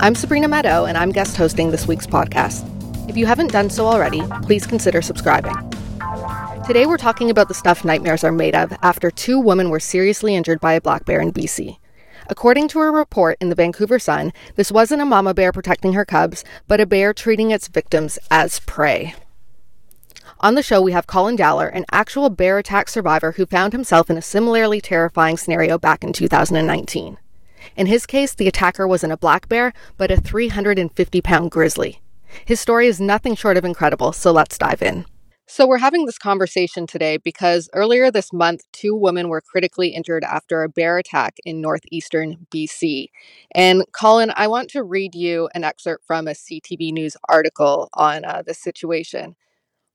I'm Sabrina Maddeaux, and I'm guest hosting this week's podcast. If you haven't done so already, please consider subscribing. Today, we're talking about the stuff nightmares are made of after two women were seriously injured by a black bear in BC. According to a report in the Vancouver Sun, this wasn't a mama bear protecting her cubs, but a bear treating its victims as prey. On the show, we have Colin Dowler, an actual bear attack survivor who found himself in a similarly terrifying scenario back in 2019. In his case, the attacker wasn't a black bear, but a 350 pound grizzly. His story is nothing short of incredible, so let's dive in. So, we're having this conversation today because earlier this month, two women were critically injured after a bear attack in northeastern BC. And Colin, I want to read you an excerpt from a CTV News article on uh, this situation.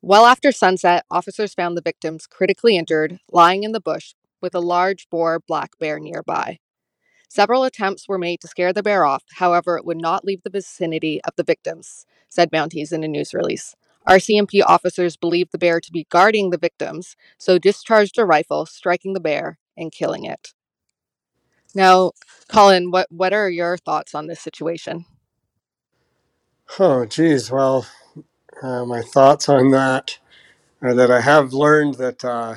Well after sunset, officers found the victims critically injured, lying in the bush with a large boar black bear nearby. Several attempts were made to scare the bear off, however, it would not leave the vicinity of the victims, said Mounties in a news release. RCMP officers believed the bear to be guarding the victims, so discharged a rifle, striking the bear and killing it. Now, Colin, what, what are your thoughts on this situation? Oh, geez. Well, uh, my thoughts on that are that I have learned that uh,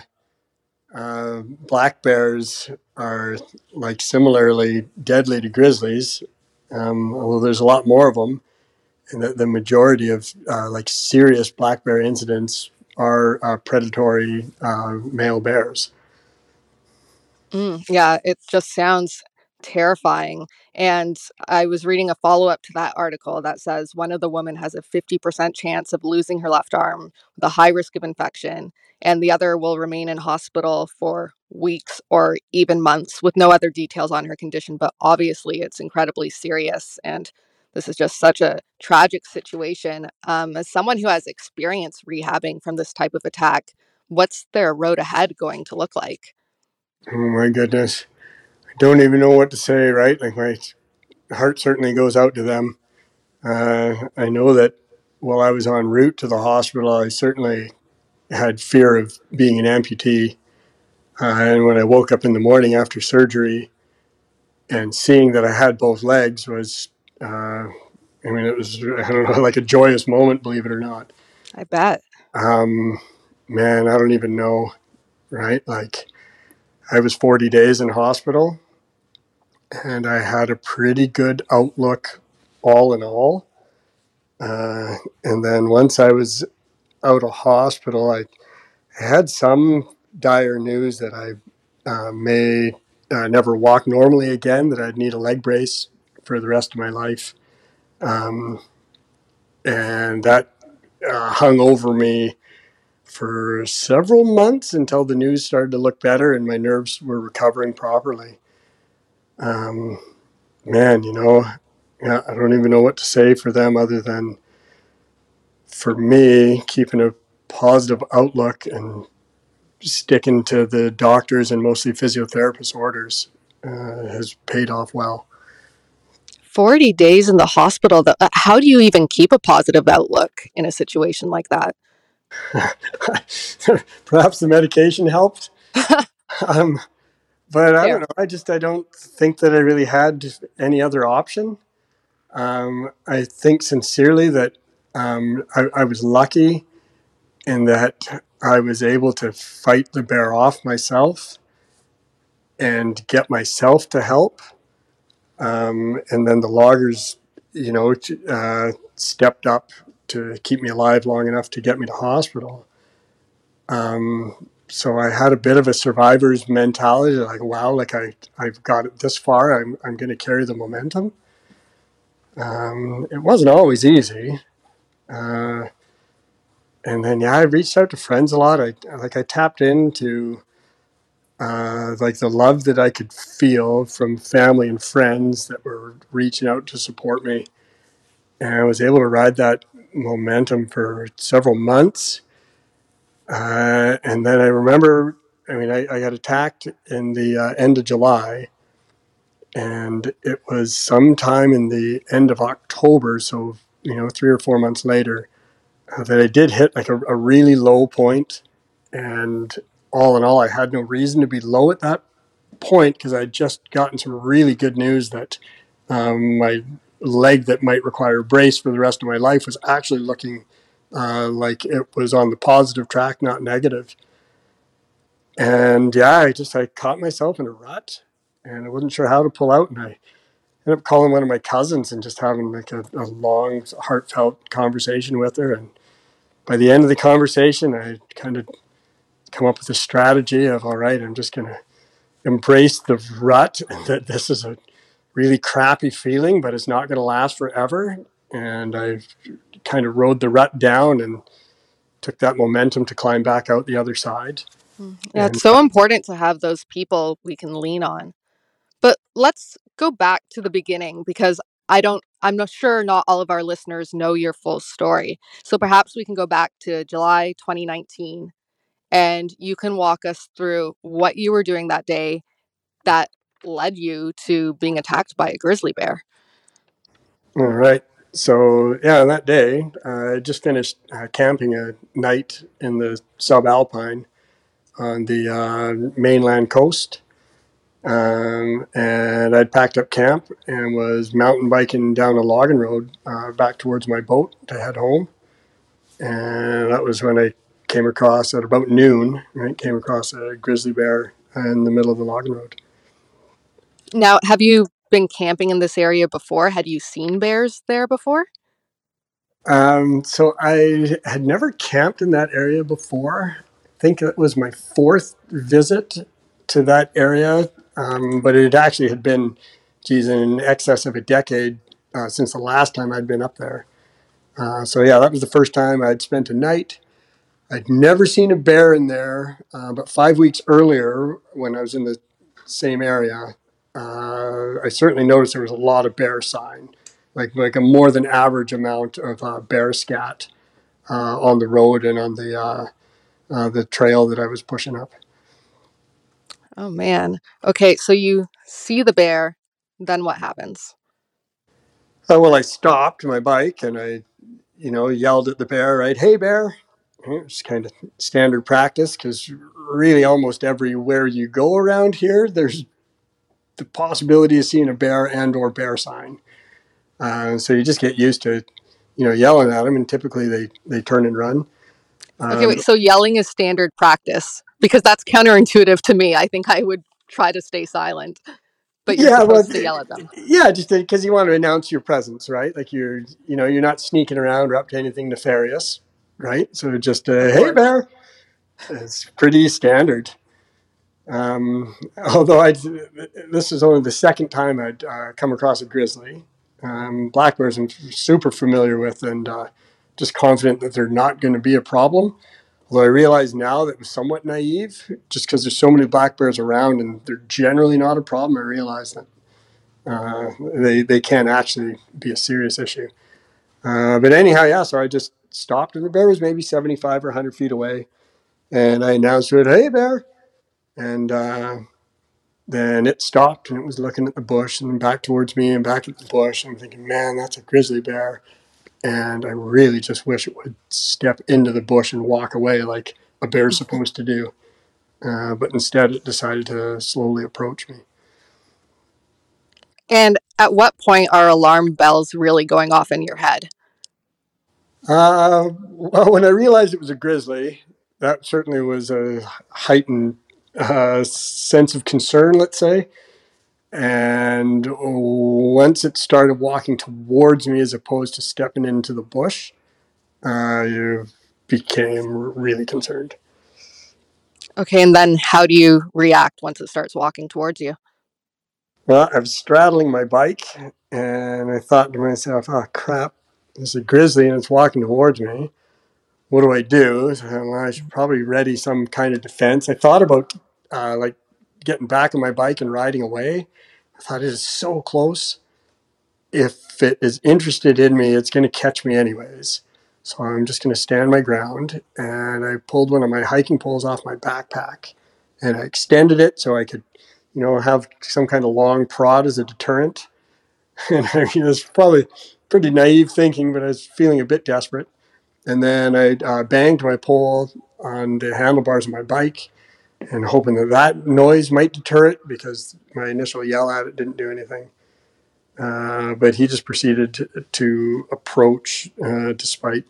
uh, black bears are like similarly deadly to grizzlies, um, although there's a lot more of them, and that the majority of uh, like serious black bear incidents are uh, predatory uh, male bears. Mm, yeah, it just sounds terrifying. And I was reading a follow up to that article that says one of the women has a 50% chance of losing her left arm with a high risk of infection, and the other will remain in hospital for weeks or even months with no other details on her condition. But obviously, it's incredibly serious. And this is just such a tragic situation. Um, as someone who has experience rehabbing from this type of attack, what's their road ahead going to look like? Oh my goodness. Don't even know what to say, right? Like my heart certainly goes out to them. Uh, I know that while I was en route to the hospital, I certainly had fear of being an amputee. Uh, and when I woke up in the morning after surgery and seeing that I had both legs was, uh, I mean, it was, I don't know, like a joyous moment, believe it or not. I bet. Um, man, I don't even know, right? Like, I was 40 days in hospital and I had a pretty good outlook all in all. Uh, and then once I was out of hospital, I had some dire news that I uh, may uh, never walk normally again, that I'd need a leg brace for the rest of my life. Um, and that uh, hung over me for several months until the news started to look better and my nerves were recovering properly. Um, man, you know, yeah, I don't even know what to say for them other than for me, keeping a positive outlook and sticking to the doctors and mostly physiotherapist orders uh, has paid off well. 40 days in the hospital. Uh, how do you even keep a positive outlook in a situation like that? Perhaps the medication helped. um, but I don't know. I just I don't think that I really had any other option. Um, I think sincerely that um, I, I, was lucky in that I was able to fight the bear off myself and get myself to help. Um, and then the loggers, you know, uh, stepped up to keep me alive long enough to get me to hospital. Um, so I had a bit of a survivor's mentality, like, wow, like I, I've got it this far, I'm, I'm going to carry the momentum. Um, it wasn't always easy. Uh, and then, yeah, I reached out to friends a lot. I, like, I tapped into uh, like the love that I could feel from family and friends that were reaching out to support me. And I was able to ride that momentum for several months. Uh, and then I remember, I mean, I, I got attacked in the uh, end of July. And it was sometime in the end of October, so, you know, three or four months later, uh, that I did hit like a, a really low point. And all in all, I had no reason to be low at that point because I'd just gotten some really good news that um, my leg that might require a brace for the rest of my life was actually looking uh, like it was on the positive track, not negative. And yeah, I just I caught myself in a rut, and I wasn't sure how to pull out, and I ended up calling one of my cousins and just having like a, a long, heartfelt conversation with her. And by the end of the conversation, I kind of come up with a strategy of all right, I'm just gonna embrace the rut that this is a really crappy feeling, but it's not going to last forever. And I've kind of rode the rut down and took that momentum to climb back out the other side. Mm-hmm. Yeah, it's so important to have those people we can lean on. But let's go back to the beginning because I don't, I'm not sure not all of our listeners know your full story. So perhaps we can go back to July 2019 and you can walk us through what you were doing that day that led you to being attacked by a grizzly bear. All right. So, yeah, that day, uh, I just finished uh, camping a night in the subalpine on the uh, mainland coast. Um, and I'd packed up camp and was mountain biking down a logging road uh, back towards my boat to head home. And that was when I came across at about noon, right? Came across a grizzly bear in the middle of the logging road. Now, have you been camping in this area before? Had you seen bears there before? Um, so I had never camped in that area before. I think it was my fourth visit to that area, um, but it actually had been, geez, in excess of a decade uh, since the last time I'd been up there. Uh, so yeah, that was the first time I'd spent a night. I'd never seen a bear in there, uh, but five weeks earlier, when I was in the same area, uh, I certainly noticed there was a lot of bear sign, like like a more than average amount of uh, bear scat uh, on the road and on the uh, uh, the trail that I was pushing up. Oh man. Okay, so you see the bear, then what happens? Uh, well, I stopped my bike and I, you know, yelled at the bear, right? Hey, bear! It's kind of standard practice because really almost everywhere you go around here, there's the possibility of seeing a bear and or bear sign. Uh, so you just get used to, you know, yelling at them, and typically they they turn and run. Okay, wait. So yelling is standard practice because that's counterintuitive to me. I think I would try to stay silent, but you're yeah, supposed well, to yell at them. yeah, just because you want to announce your presence, right? Like you're, you know, you're not sneaking around or up to anything nefarious, right? So just, uh, hey, bear. It's pretty standard. Um, although I, this is only the second time I'd uh, come across a grizzly. Um, black bears I'm super familiar with and uh, just confident that they're not going to be a problem. Although I realize now that was somewhat naive, just because there's so many black bears around and they're generally not a problem. I realize that uh, they they can actually be a serious issue. Uh, but anyhow, yeah. So I just stopped, and the bear was maybe 75 or 100 feet away, and I announced to it, "Hey, bear!" And uh, then it stopped, and it was looking at the bush and back towards me and back at the bush. I'm thinking, man, that's a grizzly bear, and I really just wish it would step into the bush and walk away like a bear's supposed to do. Uh, but instead, it decided to slowly approach me. And at what point are alarm bells really going off in your head? Uh, well, when I realized it was a grizzly, that certainly was a heightened uh, sense of concern, let's say. And once it started walking towards me as opposed to stepping into the bush, I became really concerned. Okay, and then how do you react once it starts walking towards you? Well, I was straddling my bike and I thought to myself, oh crap, there's a grizzly and it's walking towards me. What do I do? Well, I should probably ready some kind of defense. I thought about uh, like getting back on my bike and riding away. I thought it is so close. If it is interested in me, it's going to catch me anyways. So I'm just going to stand my ground. And I pulled one of my hiking poles off my backpack and I extended it so I could, you know, have some kind of long prod as a deterrent. And I mean, it's probably pretty naive thinking, but I was feeling a bit desperate. And then I uh, banged my pole on the handlebars of my bike and hoping that that noise might deter it because my initial yell at it didn't do anything. Uh, but he just proceeded to, to approach uh, despite,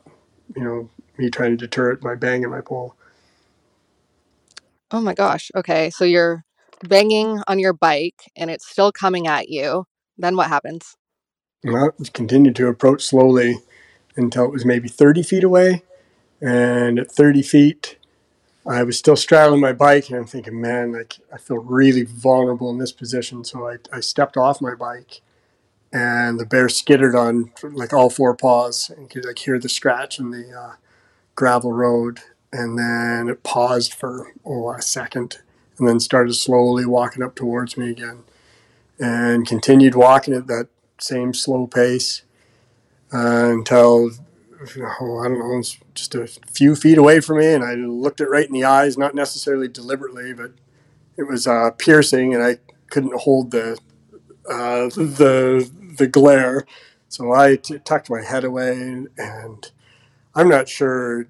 you know, me trying to deter it by banging my pole. Oh my gosh. Okay. So you're banging on your bike and it's still coming at you. Then what happens? Well, it continued to approach slowly until it was maybe 30 feet away. And at 30 feet, I was still straddling my bike and I'm thinking, man, like I feel really vulnerable in this position. So I, I stepped off my bike and the bear skittered on like all four paws and could like hear the scratch in the uh, gravel road. And then it paused for oh, a second and then started slowly walking up towards me again and continued walking at that same slow pace uh, until oh, I don't know, it's just a few feet away from me, and I looked it right in the eyes, not necessarily deliberately, but it was uh, piercing, and I couldn't hold the uh, the the glare, so I t- tucked my head away, and I'm not sure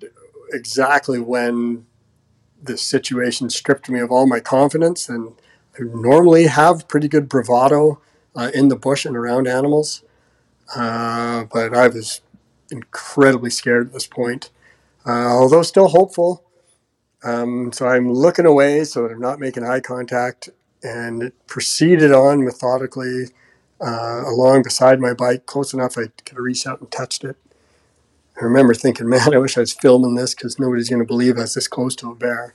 exactly when this situation stripped me of all my confidence, and I normally have pretty good bravado uh, in the bush and around animals. Uh, but I was incredibly scared at this point, uh, although still hopeful. Um, so I'm looking away so that I'm not making eye contact, and it proceeded on methodically uh, along beside my bike, close enough I could reach out and touched it. I remember thinking, man, I wish I was filming this because nobody's going to believe I was this close to a bear.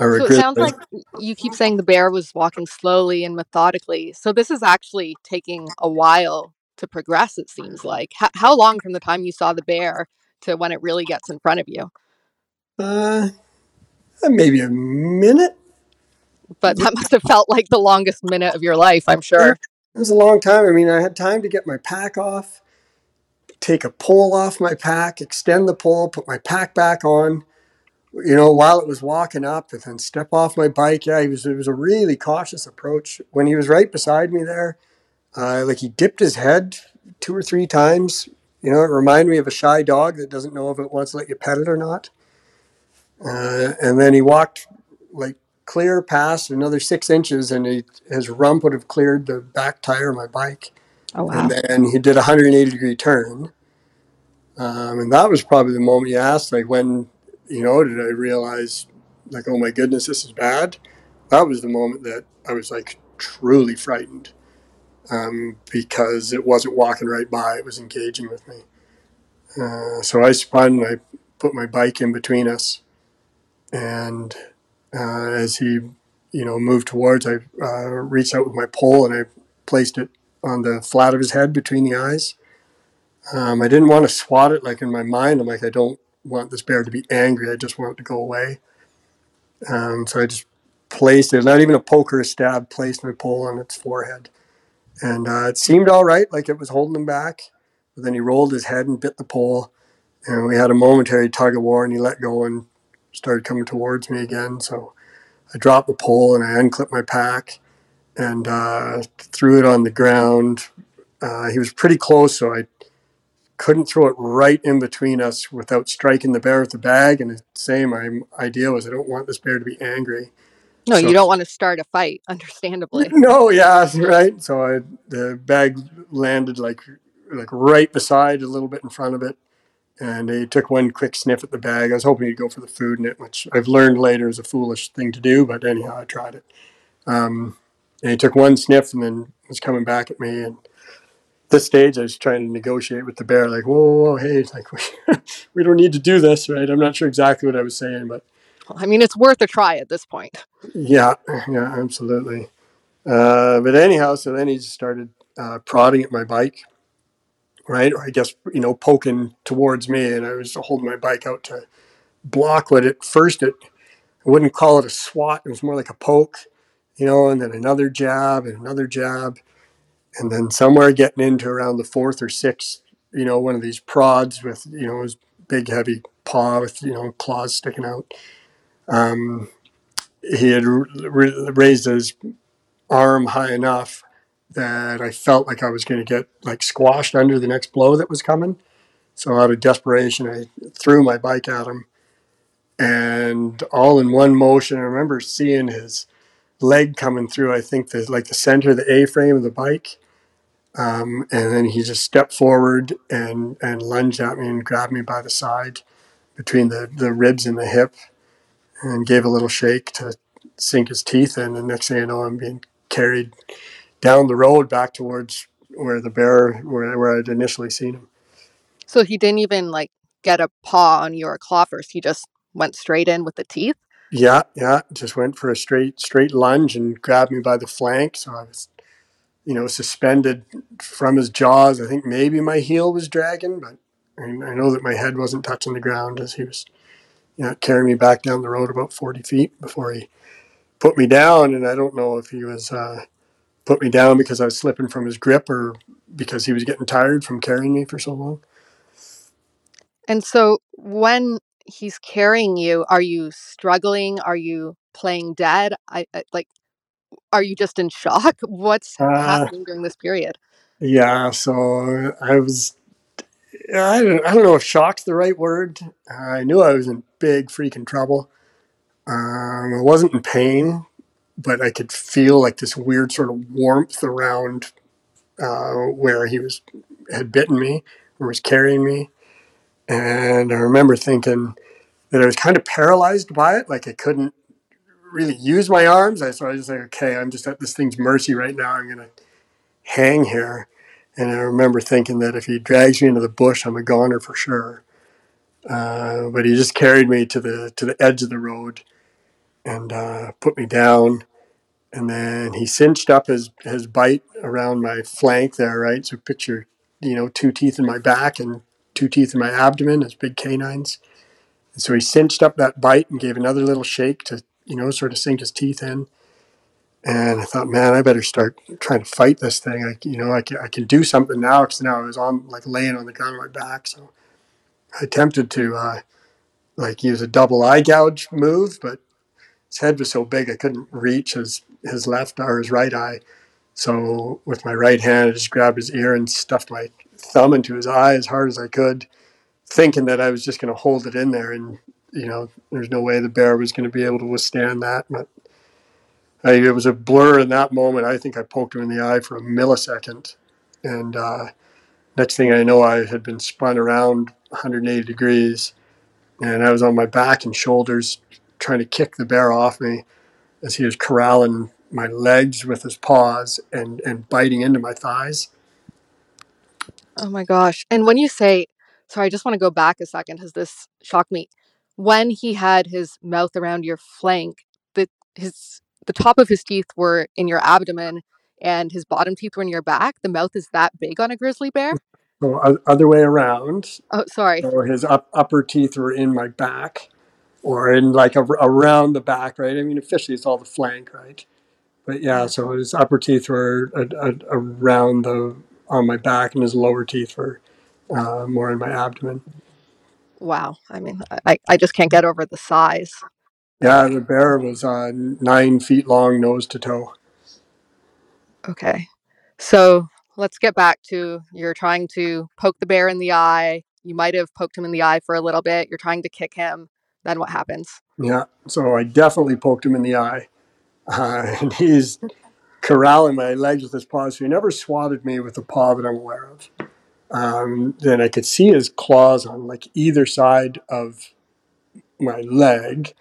I so it sounds like you keep saying the bear was walking slowly and methodically. So this is actually taking a while to progress, it seems like. H- how long from the time you saw the bear to when it really gets in front of you? Uh, maybe a minute. But that must have felt like the longest minute of your life, I'm sure. It was a long time. I mean, I had time to get my pack off, take a pole off my pack, extend the pole, put my pack back on, you know, while it was walking up, and then step off my bike. Yeah, he was, it was a really cautious approach. When he was right beside me there, uh, like he dipped his head two or three times. You know, it reminded me of a shy dog that doesn't know if it wants to let you pet it or not. Uh, and then he walked like clear past another six inches, and he, his rump would have cleared the back tire of my bike. Oh wow! And then he did a 180 degree turn, um, and that was probably the moment you asked, like, when you know, did I realize, like, oh my goodness, this is bad? That was the moment that I was like truly frightened um, because it wasn't walking right by; it was engaging with me. Uh, so I spun. I put my bike in between us, and uh, as he, you know, moved towards, I uh, reached out with my pole and I placed it on the flat of his head between the eyes. Um, I didn't want to swat it like in my mind. I'm like, I don't want this bear to be angry. I just want it to go away. Um, so I just placed it, not even a poke or a stab, placed my pole on its forehead. And uh, it seemed all right, like it was holding him back. But then he rolled his head and bit the pole. And we had a momentary tug of war, and he let go and started coming towards me again. So I dropped the pole and I unclipped my pack and uh, threw it on the ground. Uh, he was pretty close, so I couldn't throw it right in between us without striking the bear with the bag. And the same idea was I don't want this bear to be angry. No, so, you don't want to start a fight, understandably. No, yeah, right. So I, the bag landed like like right beside, a little bit in front of it, and he took one quick sniff at the bag. I was hoping he'd go for the food in it, which I've learned later is a foolish thing to do, but anyhow, I tried it. Um, and he took one sniff and then was coming back at me. And this stage, I was trying to negotiate with the bear, like, whoa, whoa, whoa hey, like we, we don't need to do this, right? I'm not sure exactly what I was saying, but I mean, it's worth a try at this point. Yeah, yeah, absolutely. Uh, but anyhow, so then he just started uh, prodding at my bike, right? Or I guess, you know, poking towards me. And I was holding my bike out to block what at first it, I wouldn't call it a swat. It was more like a poke. you know, and then another jab and another jab. And then somewhere getting into around the fourth or sixth, you know, one of these prods with, you know, his big heavy paw with, you know, claws sticking out. Um, he had re- raised his arm high enough that I felt like I was going to get like squashed under the next blow that was coming. So out of desperation, I threw my bike at him, and all in one motion. I remember seeing his leg coming through. I think the like the center of the A frame of the bike, um, and then he just stepped forward and and lunged at me and grabbed me by the side between the the ribs and the hip, and gave a little shake to sink his teeth in. And next thing I know, I'm being carried down the road back towards where the bear where where I'd initially seen him. So he didn't even like get a paw on your claw first. He just went straight in with the teeth. Yeah, yeah. Just went for a straight straight lunge and grabbed me by the flank. So I was, you know, suspended from his jaws. I think maybe my heel was dragging, but I, I know that my head wasn't touching the ground as he was, you know, carrying me back down the road about forty feet before he put me down. And I don't know if he was uh, put me down because I was slipping from his grip or because he was getting tired from carrying me for so long. And so when he's carrying you, are you struggling? Are you playing dead? I, I like are you just in shock? What's Uh, happening during this period? yeah, so I was, I don't, I don't know if shock's the right word. I knew I was in big freaking trouble. Um, I wasn't in pain, but I could feel like this weird sort of warmth around uh, where he was had bitten me or was carrying me. And I remember thinking that I was kind of paralyzed by it, like I couldn't really use my arms. I so I was like, okay, I'm just at this thing's mercy right now. I'm gonna hang here. And I remember thinking that if he drags me into the bush, I'm a goner for sure. Uh, but he just carried me to the to the edge of the road and uh, put me down. And then he cinched up his, his bite around my flank there, right? So picture, you know, two teeth in my back and two teeth in my abdomen as big canines. And so he cinched up that bite and gave another little shake to, you know, sort of sink his teeth in. And I thought, man, I better start trying to fight this thing. I, you know, I can, I can do something now because now I was on like laying on the ground on my back. So I attempted to uh, like use a double eye gouge move, but his head was so big I couldn't reach his his left or his right eye. So with my right hand, I just grabbed his ear and stuffed my thumb into his eye as hard as I could, thinking that I was just going to hold it in there. And you know, there's no way the bear was going to be able to withstand that. But I, it was a blur in that moment. I think I poked him in the eye for a millisecond, and uh, next thing I know, I had been spun around 180 degrees, and I was on my back and shoulders trying to kick the bear off me as he was corralling my legs with his paws and, and biting into my thighs. Oh my gosh. And when you say, sorry, I just want to go back a second because this shocked me. When he had his mouth around your flank, the his the top of his teeth were in your abdomen and his bottom teeth were in your back. The mouth is that big on a grizzly bear? So o- other way around. Oh, sorry. So his up, upper teeth were in my back, or in like a, around the back, right? I mean, officially it's all the flank, right? But yeah, so his upper teeth were a, a, around the on my back, and his lower teeth were uh, more in my abdomen. Wow. I mean, I, I just can't get over the size. Yeah, the bear was uh, nine feet long, nose to toe. Okay. So let's get back to you're trying to poke the bear in the eye. You might have poked him in the eye for a little bit. You're trying to kick him. Then what happens? Yeah, so I definitely poked him in the eye. Uh, and he's corralling my legs with his paws. So he never swatted me with a paw that I'm aware of. Um, then I could see his claws on like either side of my leg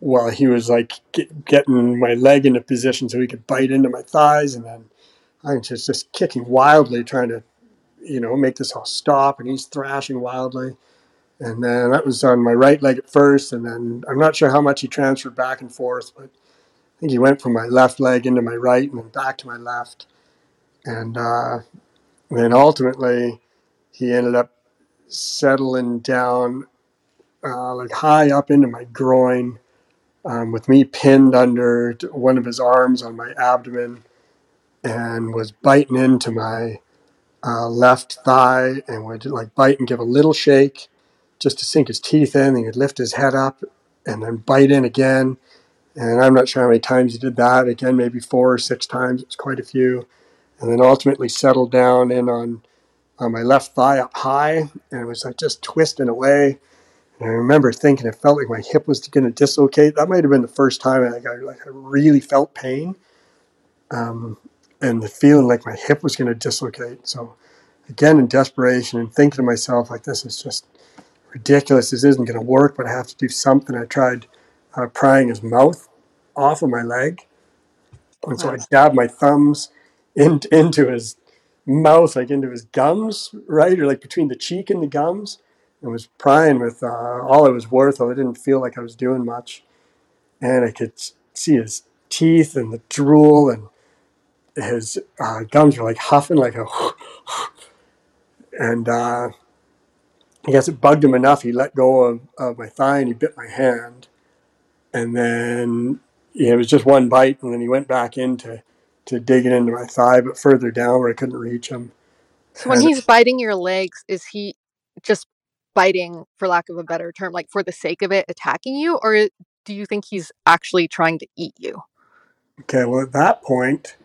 while he was like get, getting my leg into position so he could bite into my thighs. And then I was just, just kicking wildly, trying to, you know, make this all stop. And he's thrashing wildly. And then that was on my right leg at first. And then I'm not sure how much he transferred back and forth, but I think he went from my left leg into my right and then back to my left. And uh, then ultimately, he ended up settling down uh, like high up into my groin um, with me pinned under one of his arms on my abdomen and was biting into my uh, left thigh and would like bite and give a little shake just to sink his teeth in. And he'd lift his head up and then bite in again. And I'm not sure how many times he did that. Again, maybe four or six times. It was quite a few. And then ultimately settled down in on, on my left thigh up high. And it was like just twisting away. And I remember thinking it felt like my hip was going to dislocate. That might have been the first time I, like, I, like, I really felt pain. Um, and the feeling like my hip was going to dislocate. So, again, in desperation and thinking to myself, like, this is just ridiculous. This isn't going to work, but I have to do something. I tried uh, prying his mouth off of my leg. And so I dabbed my thumbs in, into his mouth, like into his gums, right? Or like between the cheek and the gums. And was prying with uh, all I was worth, though I didn't feel like I was doing much. And I could see his teeth and the drool and his uh, gums were like huffing like a and uh, I guess it bugged him enough. He let go of, of my thigh and he bit my hand. And then yeah, it was just one bite, and then he went back into to dig it into my thigh, but further down where I couldn't reach him. So when And- he's biting your legs, is he just biting, for lack of a better term, like for the sake of it, attacking you, or do you think he's actually trying to eat you? Okay, well, at that point,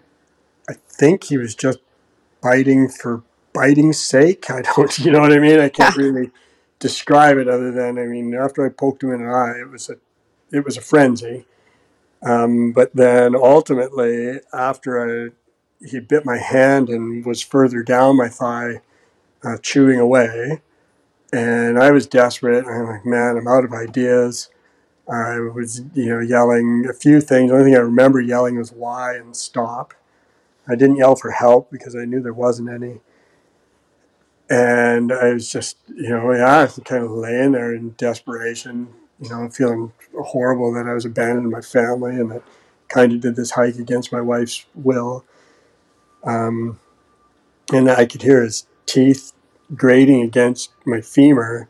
I think he was just biting for biting's sake. I don't, you know what I mean? I can't really describe it other than, I mean, after I poked him in the eye, it was a, it was a frenzy. Um, but then ultimately, after I, he bit my hand and was further down my thigh, uh, chewing away, and I was desperate. I'm like, man, I'm out of ideas. I was, you know, yelling a few things. The only thing I remember yelling was "why" and "stop." I didn't yell for help because I knew there wasn't any. And I was just, you know, yeah, I was kind of laying there in desperation, you know, feeling horrible that I was abandoning my family and that kind of did this hike against my wife's will. Um, and I could hear his teeth grating against my femur.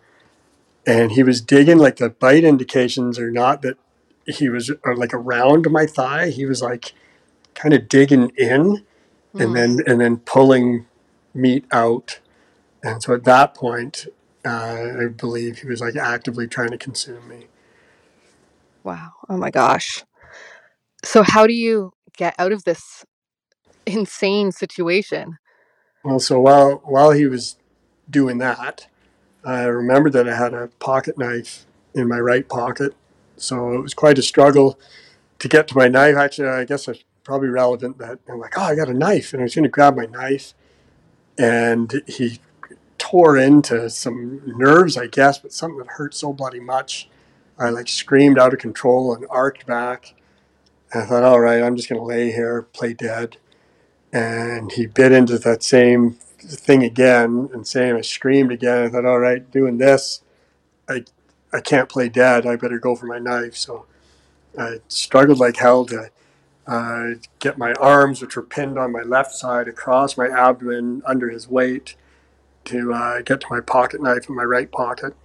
And he was digging, like the bite indications or not that he was like around my thigh. He was like kind of digging in and Hmm. then and then pulling meat out. And so at that point, uh, I believe he was like actively trying to consume me. Wow. Oh my gosh. So how do you get out of this insane situation? Well, so while while he was doing that, I remembered that I had a pocket knife in my right pocket. So it was quite a struggle to get to my knife. Actually, I guess it's probably relevant that I'm like, oh, I got a knife, and I was going to grab my knife, and he tore into some nerves, I guess, but something that hurt so bloody much. I like screamed out of control and arced back. And I thought, all right, I'm just going to lay here, play dead. And he bit into that same thing again and same. I screamed again. I thought, all right, doing this, I, I can't play dead. I better go for my knife. So I struggled like hell to uh, get my arms, which were pinned on my left side, across my abdomen under his weight to uh, get to my pocket knife in my right pocket.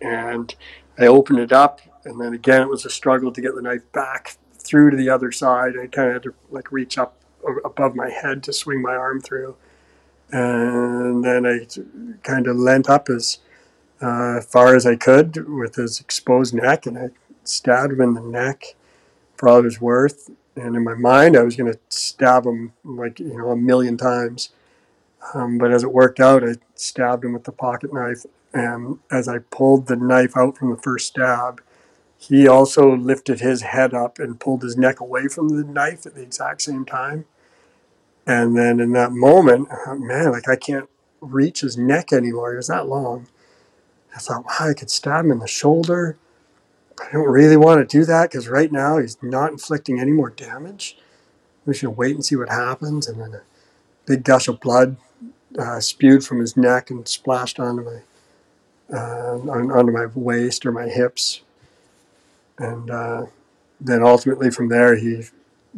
And I opened it up, and then again, it was a struggle to get the knife back through to the other side. I kind of had to like reach up above my head to swing my arm through. And then I kind of leant up as uh, far as I could with his exposed neck, and I stabbed him in the neck for all it was worth. And in my mind, I was going to stab him like you know a million times. Um, but as it worked out, I stabbed him with the pocket knife. And as I pulled the knife out from the first stab, he also lifted his head up and pulled his neck away from the knife at the exact same time. And then in that moment, thought, man, like I can't reach his neck anymore. He was that long. I thought, wow, I could stab him in the shoulder. I don't really want to do that because right now he's not inflicting any more damage. We should wait and see what happens. And then a big gush of blood uh, spewed from his neck and splashed onto my uh, onto my waist or my hips. And uh, then ultimately from there, he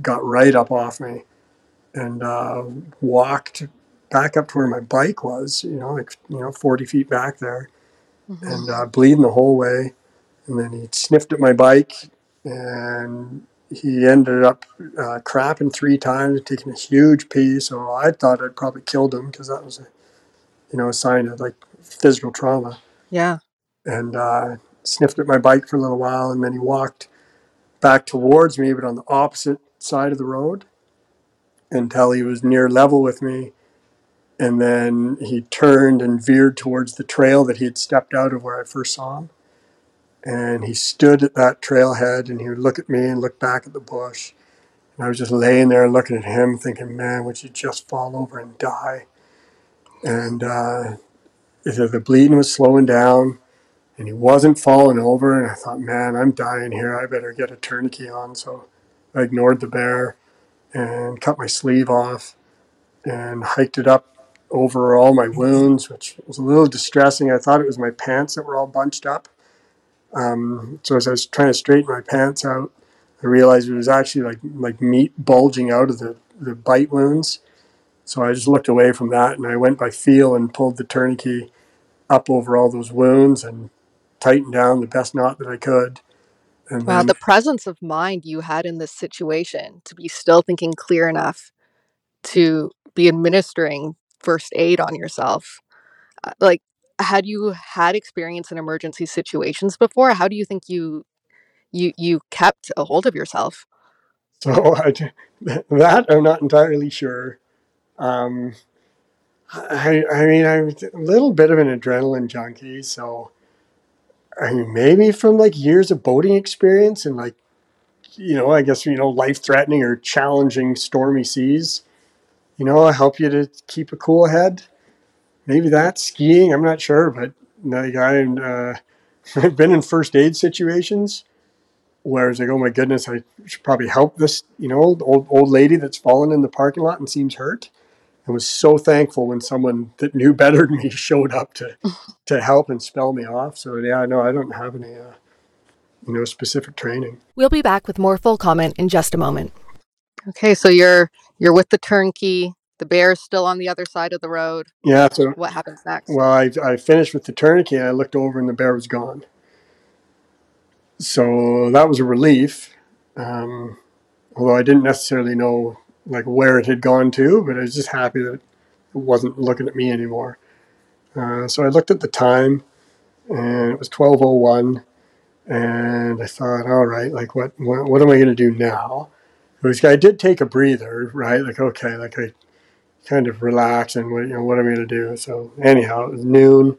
got right up off me and uh, walked back up to where my bike was, you know, like, you know, 40 feet back there Mhm. and uh, bleeding the whole way. And then he sniffed at my bike and he ended up uh, crapping three times, taking a huge pee. So I thought I'd probably killed him because that was, a, you know, a sign of like physical trauma. Yeah. And uh, sniffed at my bike for a little while, and then he walked back towards me, but on the opposite side of the road until he was near level with me. And then he turned and veered towards the trail that he had stepped out of where I first saw him. And he stood at that trailhead and he would look at me and look back at the bush. And I was just laying there looking at him, thinking, man, would you just fall over and die? And uh, the bleeding was slowing down and he wasn't falling over. And I thought, man, I'm dying here. I better get a tourniquet on. So I ignored the bear and cut my sleeve off and hiked it up over all my wounds, which was a little distressing. I thought it was my pants that were all bunched up. Um, so as I was trying to straighten my pants out, I realized it was actually like like meat bulging out of the, the bite wounds. So I just looked away from that and I went by feel and pulled the tourniquet up over all those wounds and tightened down the best knot that I could. And wow, then, the presence of mind you had in this situation to be still thinking clear enough to be administering first aid on yourself. Uh, like, had you had experience in emergency situations before? How do you think you you you kept a hold of yourself? So I, that I'm not entirely sure. Um, I I mean I'm a little bit of an adrenaline junkie, so I mean maybe from like years of boating experience and like you know I guess you know life threatening or challenging stormy seas you know, help you to keep a cool head. Maybe that skiing. I'm not sure, but like I, uh, I've been in first aid situations where it's like, oh my goodness, I should probably help this, you know, old old lady that's fallen in the parking lot and seems hurt. I was so thankful when someone that knew better than me showed up to to help and spell me off. So yeah, no, I don't have any, uh, you know, specific training. We'll be back with more full comment in just a moment. Okay, so you're you're with the turnkey. The bear's still on the other side of the road. Yeah. So what happens next? Well, I, I finished with the tourniquet and I looked over and the bear was gone. So that was a relief. Um, although I didn't necessarily know like where it had gone to, but I was just happy that it wasn't looking at me anymore. Uh, so I looked at the time, and it was twelve oh one, and I thought, all right, like what what, what am I going to do now? was, I did take a breather, right? Like, okay, like I kind of relax and what, you know, what am I going to do? So anyhow, it was noon.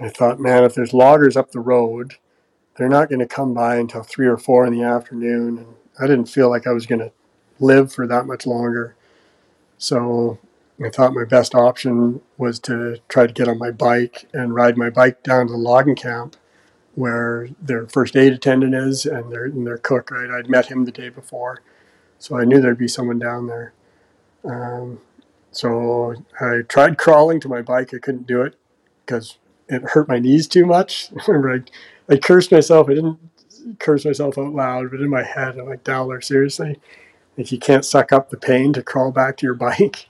I thought, man, if there's loggers up the road, they're not going to come by until three or four in the afternoon. And I didn't feel like I was going to live for that much longer. So I thought my best option was to try to get on my bike and ride my bike down to the logging camp where their first aid attendant is and their, and their cook, right? I'd met him the day before. So I knew there'd be someone down there. Um, so I tried crawling to my bike. I couldn't do it because it hurt my knees too much. I, I cursed myself. I didn't curse myself out loud, but in my head, I'm like, Dowler, seriously? Like you can't suck up the pain to crawl back to your bike.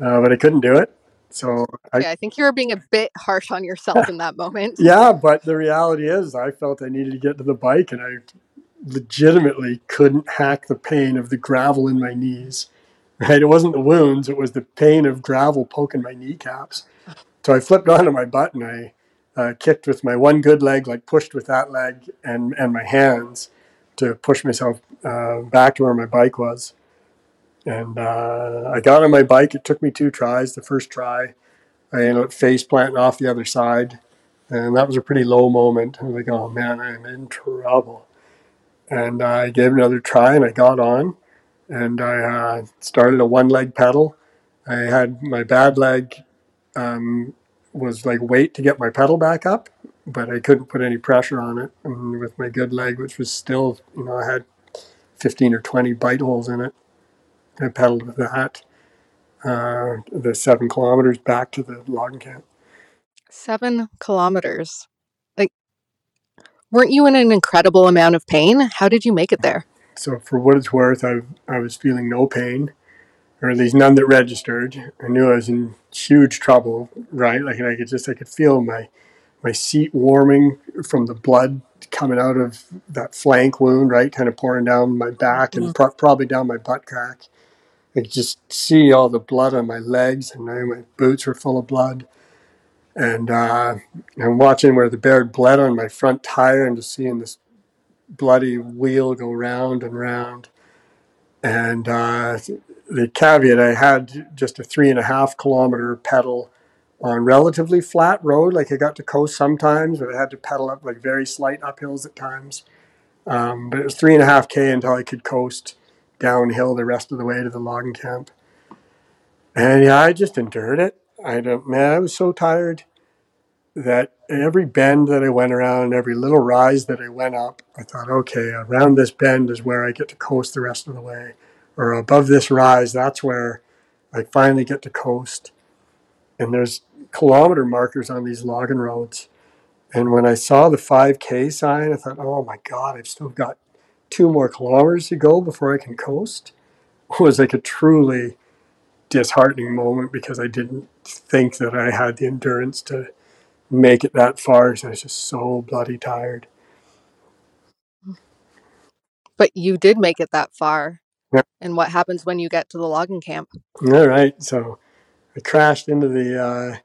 Uh, but I couldn't do it. So I, yeah, I think you were being a bit harsh on yourself in that moment. yeah, but the reality is, I felt I needed to get to the bike, and I legitimately couldn't hack the pain of the gravel in my knees. Right? It wasn't the wounds, it was the pain of gravel poking my kneecaps. So I flipped onto my butt and I uh, kicked with my one good leg, like pushed with that leg and, and my hands to push myself uh, back to where my bike was. And uh, I got on my bike. It took me two tries. The first try, I ended up face planting off the other side. And that was a pretty low moment. I was like, oh man, I'm in trouble and I gave another try and I got on and I uh, started a one leg pedal. I had my bad leg um, was like weight to get my pedal back up, but I couldn't put any pressure on it. And with my good leg, which was still, you know, I had 15 or 20 bite holes in it, I pedaled with that. Uh, the seven kilometers back to the logging camp. Seven kilometers Like, weren't you in an incredible amount of pain? How did you make it there? So, for what it's worth, I, I was feeling no pain, or at least none that registered. I knew I was in huge trouble, right? Like I could just, I could feel my, my seat warming from the blood coming out of that flank wound, right, kind of pouring down my back and pro- probably down my butt crack. I could just see all the blood on my legs, and now my boots were full of blood. And uh, I'm watching where the bear bled on my front tire, and just seeing this bloody wheel go round and round. And uh, the caveat I had just a three and a half kilometer pedal on relatively flat road. Like I got to coast sometimes, but I had to pedal up like very slight uphills at times. Um, but it was three and a half K until I could coast downhill the rest of the way to the logging camp. And yeah, I just endured it. I don't, man, I was so tired that every bend that I went around, every little rise that I went up, I thought, okay, around this bend is where I get to coast the rest of the way. Or above this rise, that's where I finally get to coast. And there's kilometer markers on these logging roads. And when I saw the 5K sign, I thought, oh my God, I've still got two more kilometers to go before I can coast. It was like a truly disheartening moment because I didn't think that I had the endurance to make it that far. So I was just so bloody tired. But you did make it that far. Yeah. And what happens when you get to the logging camp? All right. So I crashed into the uh,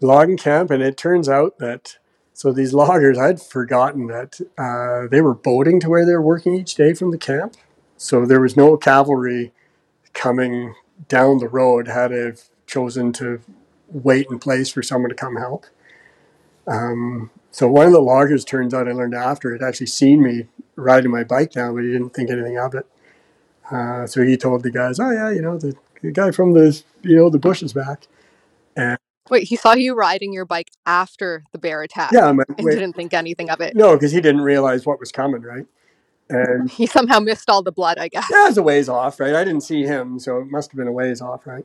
logging camp, and it turns out that so these loggers, I'd forgotten that uh, they were boating to where they were working each day from the camp. So there was no cavalry coming down the road had I chosen to wait in place for someone to come help. Um, so one of the loggers turns out I learned after had actually seen me riding my bike down, but he didn't think anything of it. Uh, so he told the guys, "Oh yeah, you know the, the guy from the you know the bush is back." Wait, he saw you riding your bike after the bear attack yeah, I'm and wait, didn't think anything of it. no, because he didn't realize what was coming, right? And He somehow missed all the blood, I guess. yeah, it was a ways off, right? I didn't see him, so it must have been a ways off, right?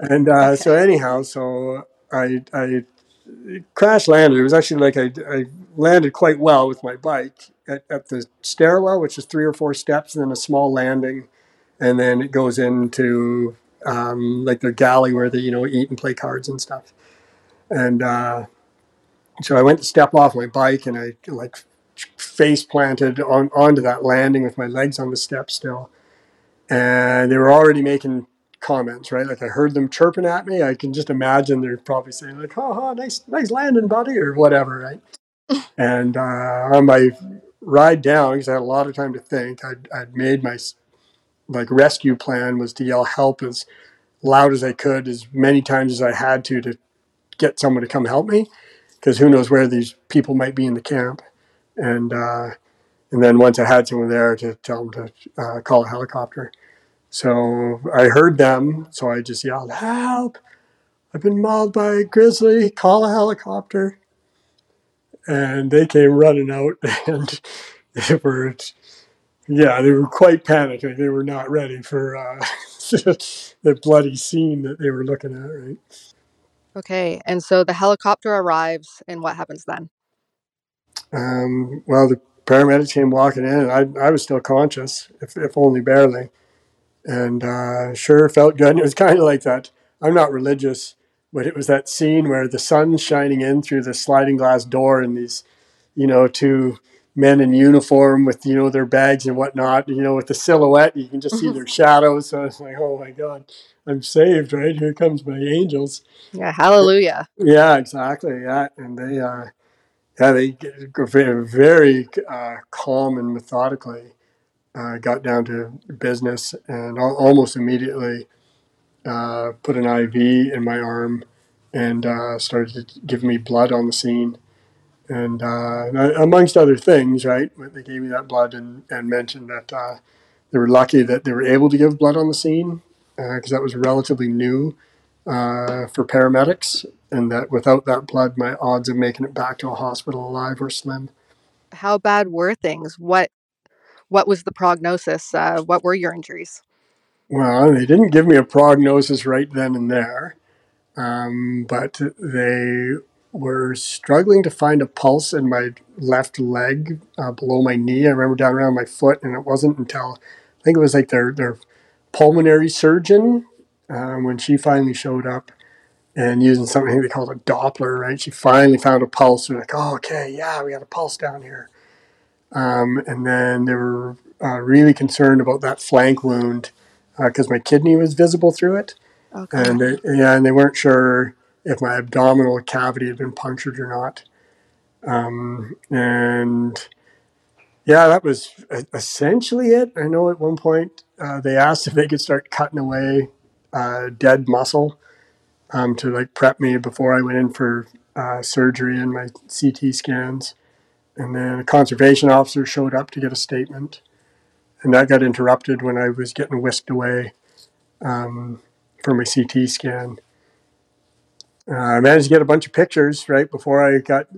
And uh, so anyhow, so I I crash landed. It was actually like I, I landed quite well with my bike at, at the stairwell, which is three or four steps, and then a small landing, and then it goes into um, like the galley where they you know eat and play cards and stuff. And uh, so I went to step off my bike, and I like face planted on onto that landing with my legs on the step still, and they were already making comments, right? Like I heard them chirping at me. I can just imagine they're probably saying like, "Ha ha, nice, nice landing, buddy," or whatever, right? and uh, on my ride down, because I had a lot of time to think, I'd, I'd made my like rescue plan was to yell help as loud as I could, as many times as I had to, to get someone to come help me, because who knows where these people might be in the camp, and uh, and then once I had someone there to tell them to uh, call a helicopter. So I heard them, so I just yelled, Help! I've been mauled by a grizzly, call a helicopter. And they came running out and they were, yeah, they were quite panicked. They were not ready for uh, the bloody scene that they were looking at, right? Okay, and so the helicopter arrives, and what happens then? Um, well, the paramedics came walking in, and I, I was still conscious, if, if only barely. And uh, sure felt good. And it was kind of like that. I'm not religious, but it was that scene where the sun's shining in through the sliding glass door, and these, you know, two men in uniform with you know their bags and whatnot. You know, with the silhouette, you can just see their shadows. So I was like, oh my god, I'm saved, right? Here comes my angels. Yeah, hallelujah. Yeah, exactly. Yeah, and they, uh, yeah, they go very, very uh, calm and methodically uh, got down to business, and al- almost immediately uh, put an IV in my arm and uh, started to give me blood on the scene. And uh, amongst other things, right, they gave me that blood and, and mentioned that uh, they were lucky that they were able to give blood on the scene because that was relatively new uh, for paramedics, and that without that blood, my odds of making it back to a hospital alive were slim. How bad were things? What what was the prognosis? Uh, what were your injuries? Well, they didn't give me a prognosis right then and there, um, but they were struggling to find a pulse in my left leg uh, below my knee. I remember down around my foot, and it wasn't until I think it was like their their pulmonary surgeon um, when she finally showed up and using something they called a Doppler. Right, she finally found a pulse. They're like, "Oh, okay, yeah, we got a pulse down here." Um, and then they were uh, really concerned about that flank wound because uh, my kidney was visible through it. Okay. And they, yeah, and they weren't sure if my abdominal cavity had been punctured or not. Um, and yeah, that was essentially it. I know at one point uh, they asked if they could start cutting away uh, dead muscle um, to like prep me before I went in for uh, surgery and my CT scans. And then a conservation officer showed up to get a statement, and that got interrupted when I was getting whisked away um, for my CT scan. Uh, I managed to get a bunch of pictures right before I got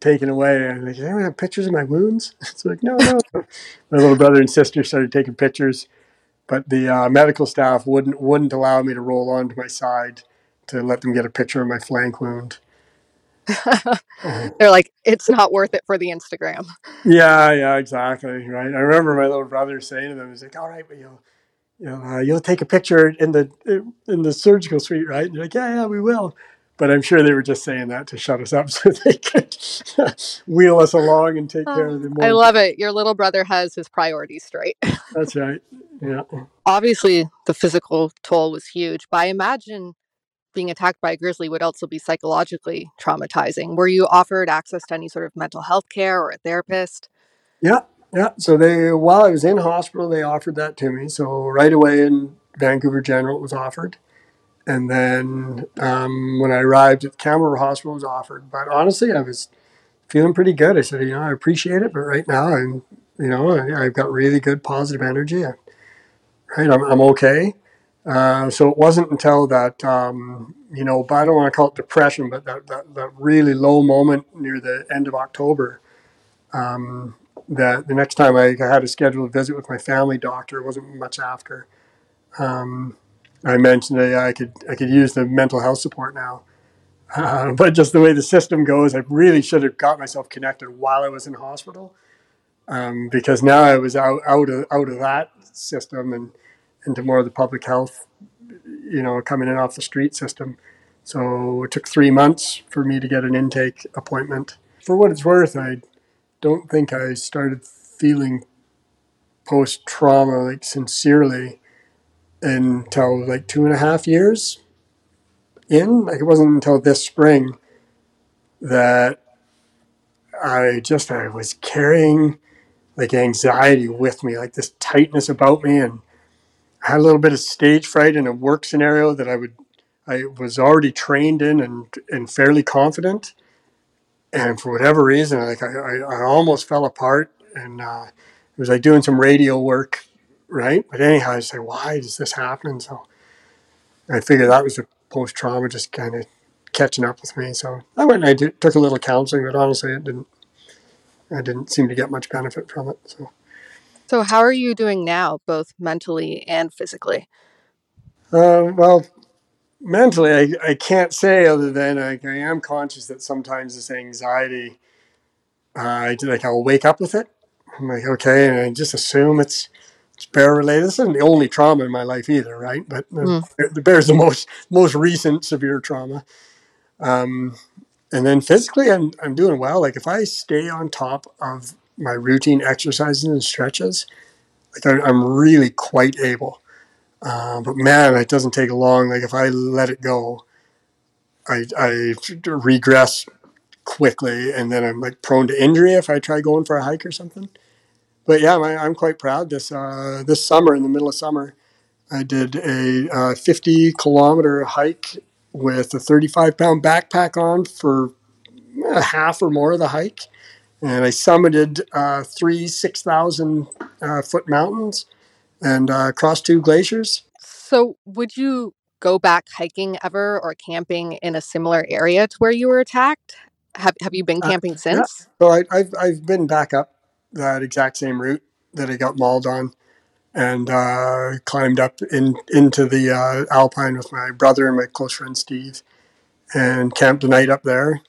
taken away. And like, anyone have pictures of my wounds? It's like, no, no. my little brother and sister started taking pictures, but the uh, medical staff wouldn't wouldn't allow me to roll onto my side to let them get a picture of my flank wound. They're like, it's not worth it for the Instagram. Yeah, yeah, exactly. Right. I remember my little brother saying to them, he's like, all right, but you'll, you know, uh, you'll take a picture in the in the surgical suite, right? And they're like, yeah, yeah, we will. But I'm sure they were just saying that to shut us up so they could wheel us along and take care of um, them. I love it. Your little brother has his priorities straight. That's right. Yeah. Obviously, the physical toll was huge, but I imagine being attacked by a grizzly would also be psychologically traumatizing. Were you offered access to any sort of mental health care or a therapist? Yeah, yeah. So they, while I was in hospital, they offered that to me. So right away in Vancouver General, it was offered, and then um, when I arrived at Kamloops Hospital, was offered. But honestly, I was feeling pretty good. I said, you know, I appreciate it, but right now I'm, you know, I, have got really good positive energy. I, right, I'm, I'm okay. Uh, so it wasn't until that, um, you know, but I don't want to call it depression, but that, that, that really low moment near the end of October, um, that the next time I had a scheduled visit with my family doctor, it wasn't much after. Um, I mentioned that I could I could use the mental health support now, uh, but just the way the system goes, I really should have got myself connected while I was in hospital, um, because now I was out out of out of that system and into more of the public health, you know, coming in off the street system. So it took three months for me to get an intake appointment. For what it's worth, I don't think I started feeling post trauma like sincerely until like two and a half years in. Like it wasn't until this spring that I just I was carrying like anxiety with me, like this tightness about me and I had a little bit of stage fright in a work scenario that I would I was already trained in and and fairly confident. And for whatever reason, like I, I, I almost fell apart, and uh, it was like doing some radio work, right? But anyhow, I say, why is this happening? So I figured that was a post trauma just kind of catching up with me. So I went and I did, took a little counseling, but honestly, it didn't. I didn't seem to get much benefit from it. So. So, how are you doing now, both mentally and physically? Uh, well, mentally, I, I can't say other than I, I am conscious that sometimes this anxiety, uh, I like I'll wake up with it. I'm like, okay, and I just assume it's it's bear related. This isn't the only trauma in my life either, right? But mm. the bear is the most most recent severe trauma. Um, and then physically, I'm I'm doing well. Like if I stay on top of my routine exercises and stretches, like I, am really quite able. Uh, but man, it doesn't take long. Like if I let it go, I, I regress quickly, and then I'm like prone to injury if I try going for a hike or something. But yeah, I, am quite proud. This uh, this summer, in the middle of summer, I did a uh, 50 kilometer hike with a 35 pound backpack on for a half or more of the hike and I summited uh, three 6,000 uh, foot mountains and uh, crossed two glaciers. So, would you go back hiking ever or camping in a similar area to where you were attacked? Have, have you been uh, camping since? Yeah. So, I, have I've been back up that exact same route that I got mauled on and uh, climbed up in, into the uh, Alpine with my brother and my close friend Steve and camped a night up there.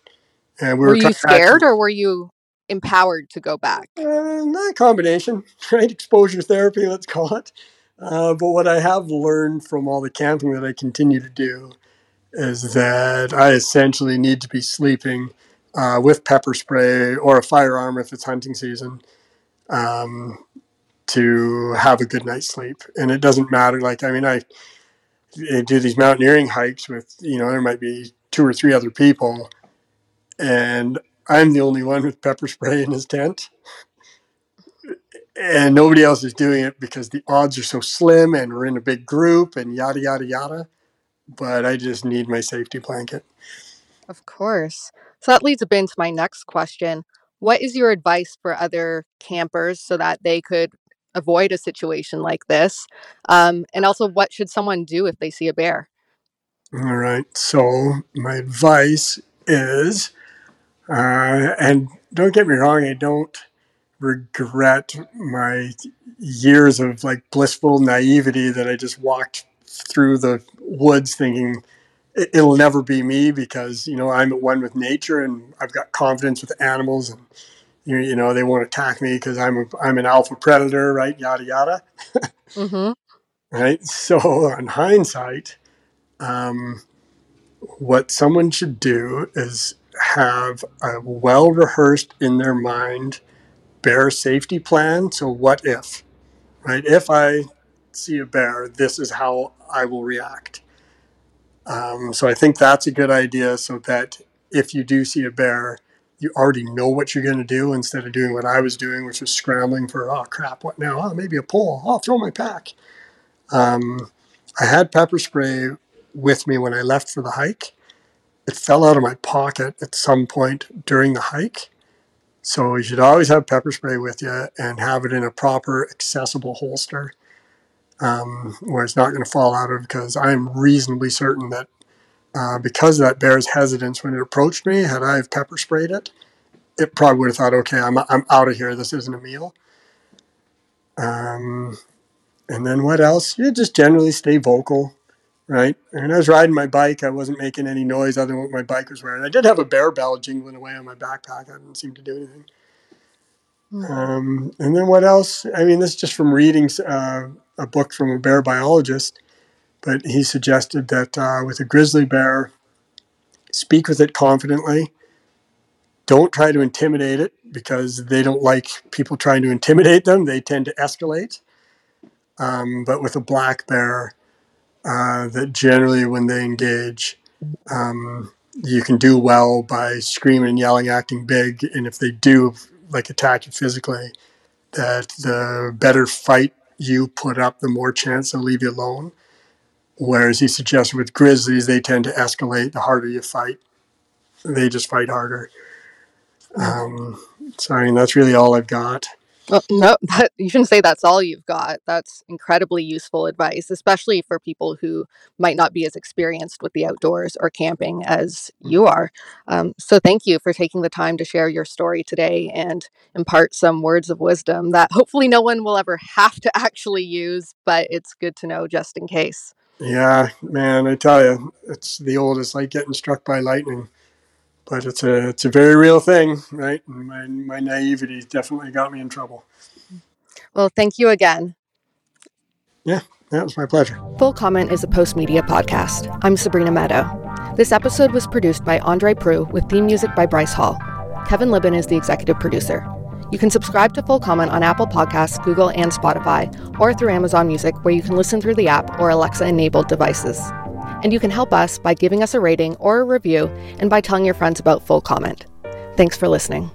And we were, were you scared or were you empowered to go back? Uh, not combination, right? Exposure therapy, let's call it. Uh, but what I have learned from all the camping that I continue to do is that I essentially need to be sleeping uh, with pepper spray or a firearm if it's hunting season um, to have a good night's sleep. And it doesn't matter. Like, I mean, I, I do these mountaineering hikes with, you know, there might be two or three other people, and I'm the only one with pepper spray in his tent. And nobody else is doing it because the odds are so slim and we're in a big group and yada, yada, yada. But I just need my safety blanket. Of course. So that leads a bit into my next question. What is your advice for other campers so that they could avoid a situation like this? Um, and also, what should someone do if they see a bear? All right. So my advice is, uh, and don't get me wrong, I don't regret my years of like blissful naivety that I just walked through the woods thinking it'll never be me because you know I'm at one with nature and I've got confidence with animals and you, you know they won't attack me because I'm a, I'm an alpha predator, right? Yada yada. mm-hmm. Right. So, in hindsight, um, what someone should do is have a well rehearsed in their mind bear safety plan. So, what if, right? If I see a bear, this is how I will react. Um, so, I think that's a good idea so that if you do see a bear, you already know what you're going to do instead of doing what I was doing, which was scrambling for, oh crap, what now? Oh, maybe a pole. I'll throw my pack. Um, I had pepper spray with me when I left for the hike. It fell out of my pocket at some point during the hike. So you should always have pepper spray with you and have it in a proper, accessible holster um, where it's not going to fall out of because I'm reasonably certain that uh, because of that bear's hesitance when it approached me, had I pepper sprayed it, it probably would have thought, okay, I'm, I'm out of here. This isn't a meal. Um, and then what else? You just generally stay vocal, right? And I was riding my bike. I wasn't making any noise other than what my bike was wearing. I did have a bear bell jingling away on my backpack. I didn't seem to do anything. Um, and then what else? I mean, this is just from reading uh, a book from a bear biologist, but he suggested that uh, with a grizzly bear, speak with it confidently. Don't try to intimidate it because they don't like people trying to intimidate them. They tend to escalate. Um, but with a black bear, uh, that generally when they engage, um, you can do well by screaming, and yelling, acting big, and if they do like attack you physically, that the better fight you put up, the more chance they'll leave you alone. Whereas he suggested with grizzlies, they tend to escalate. The harder you fight, they just fight harder. Um, so that's really all I've got. Well, no, that, you shouldn't say that's all you've got. That's incredibly useful advice, especially for people who might not be as experienced with the outdoors or camping as you are. Um, so, thank you for taking the time to share your story today and impart some words of wisdom that hopefully no one will ever have to actually use, but it's good to know just in case. Yeah, man, I tell you, it's the oldest like getting struck by lightning but it's a it's a very real thing, right? And my my naivety definitely got me in trouble. Well, thank you again. Yeah, that was my pleasure. Full Comment is a Postmedia podcast. I'm Sabrina Maddeaux. This episode was produced by Andre Proulx with theme music by Bryce Hall. Kevin Libin is the executive producer. You can subscribe to Full Comment on Apple Podcasts, Google, and Spotify, or through Amazon Music, where you can listen through the app or Alexa enabled devices. And you can help us by giving us a rating or a review and by telling your friends about Full Comment. Thanks for listening.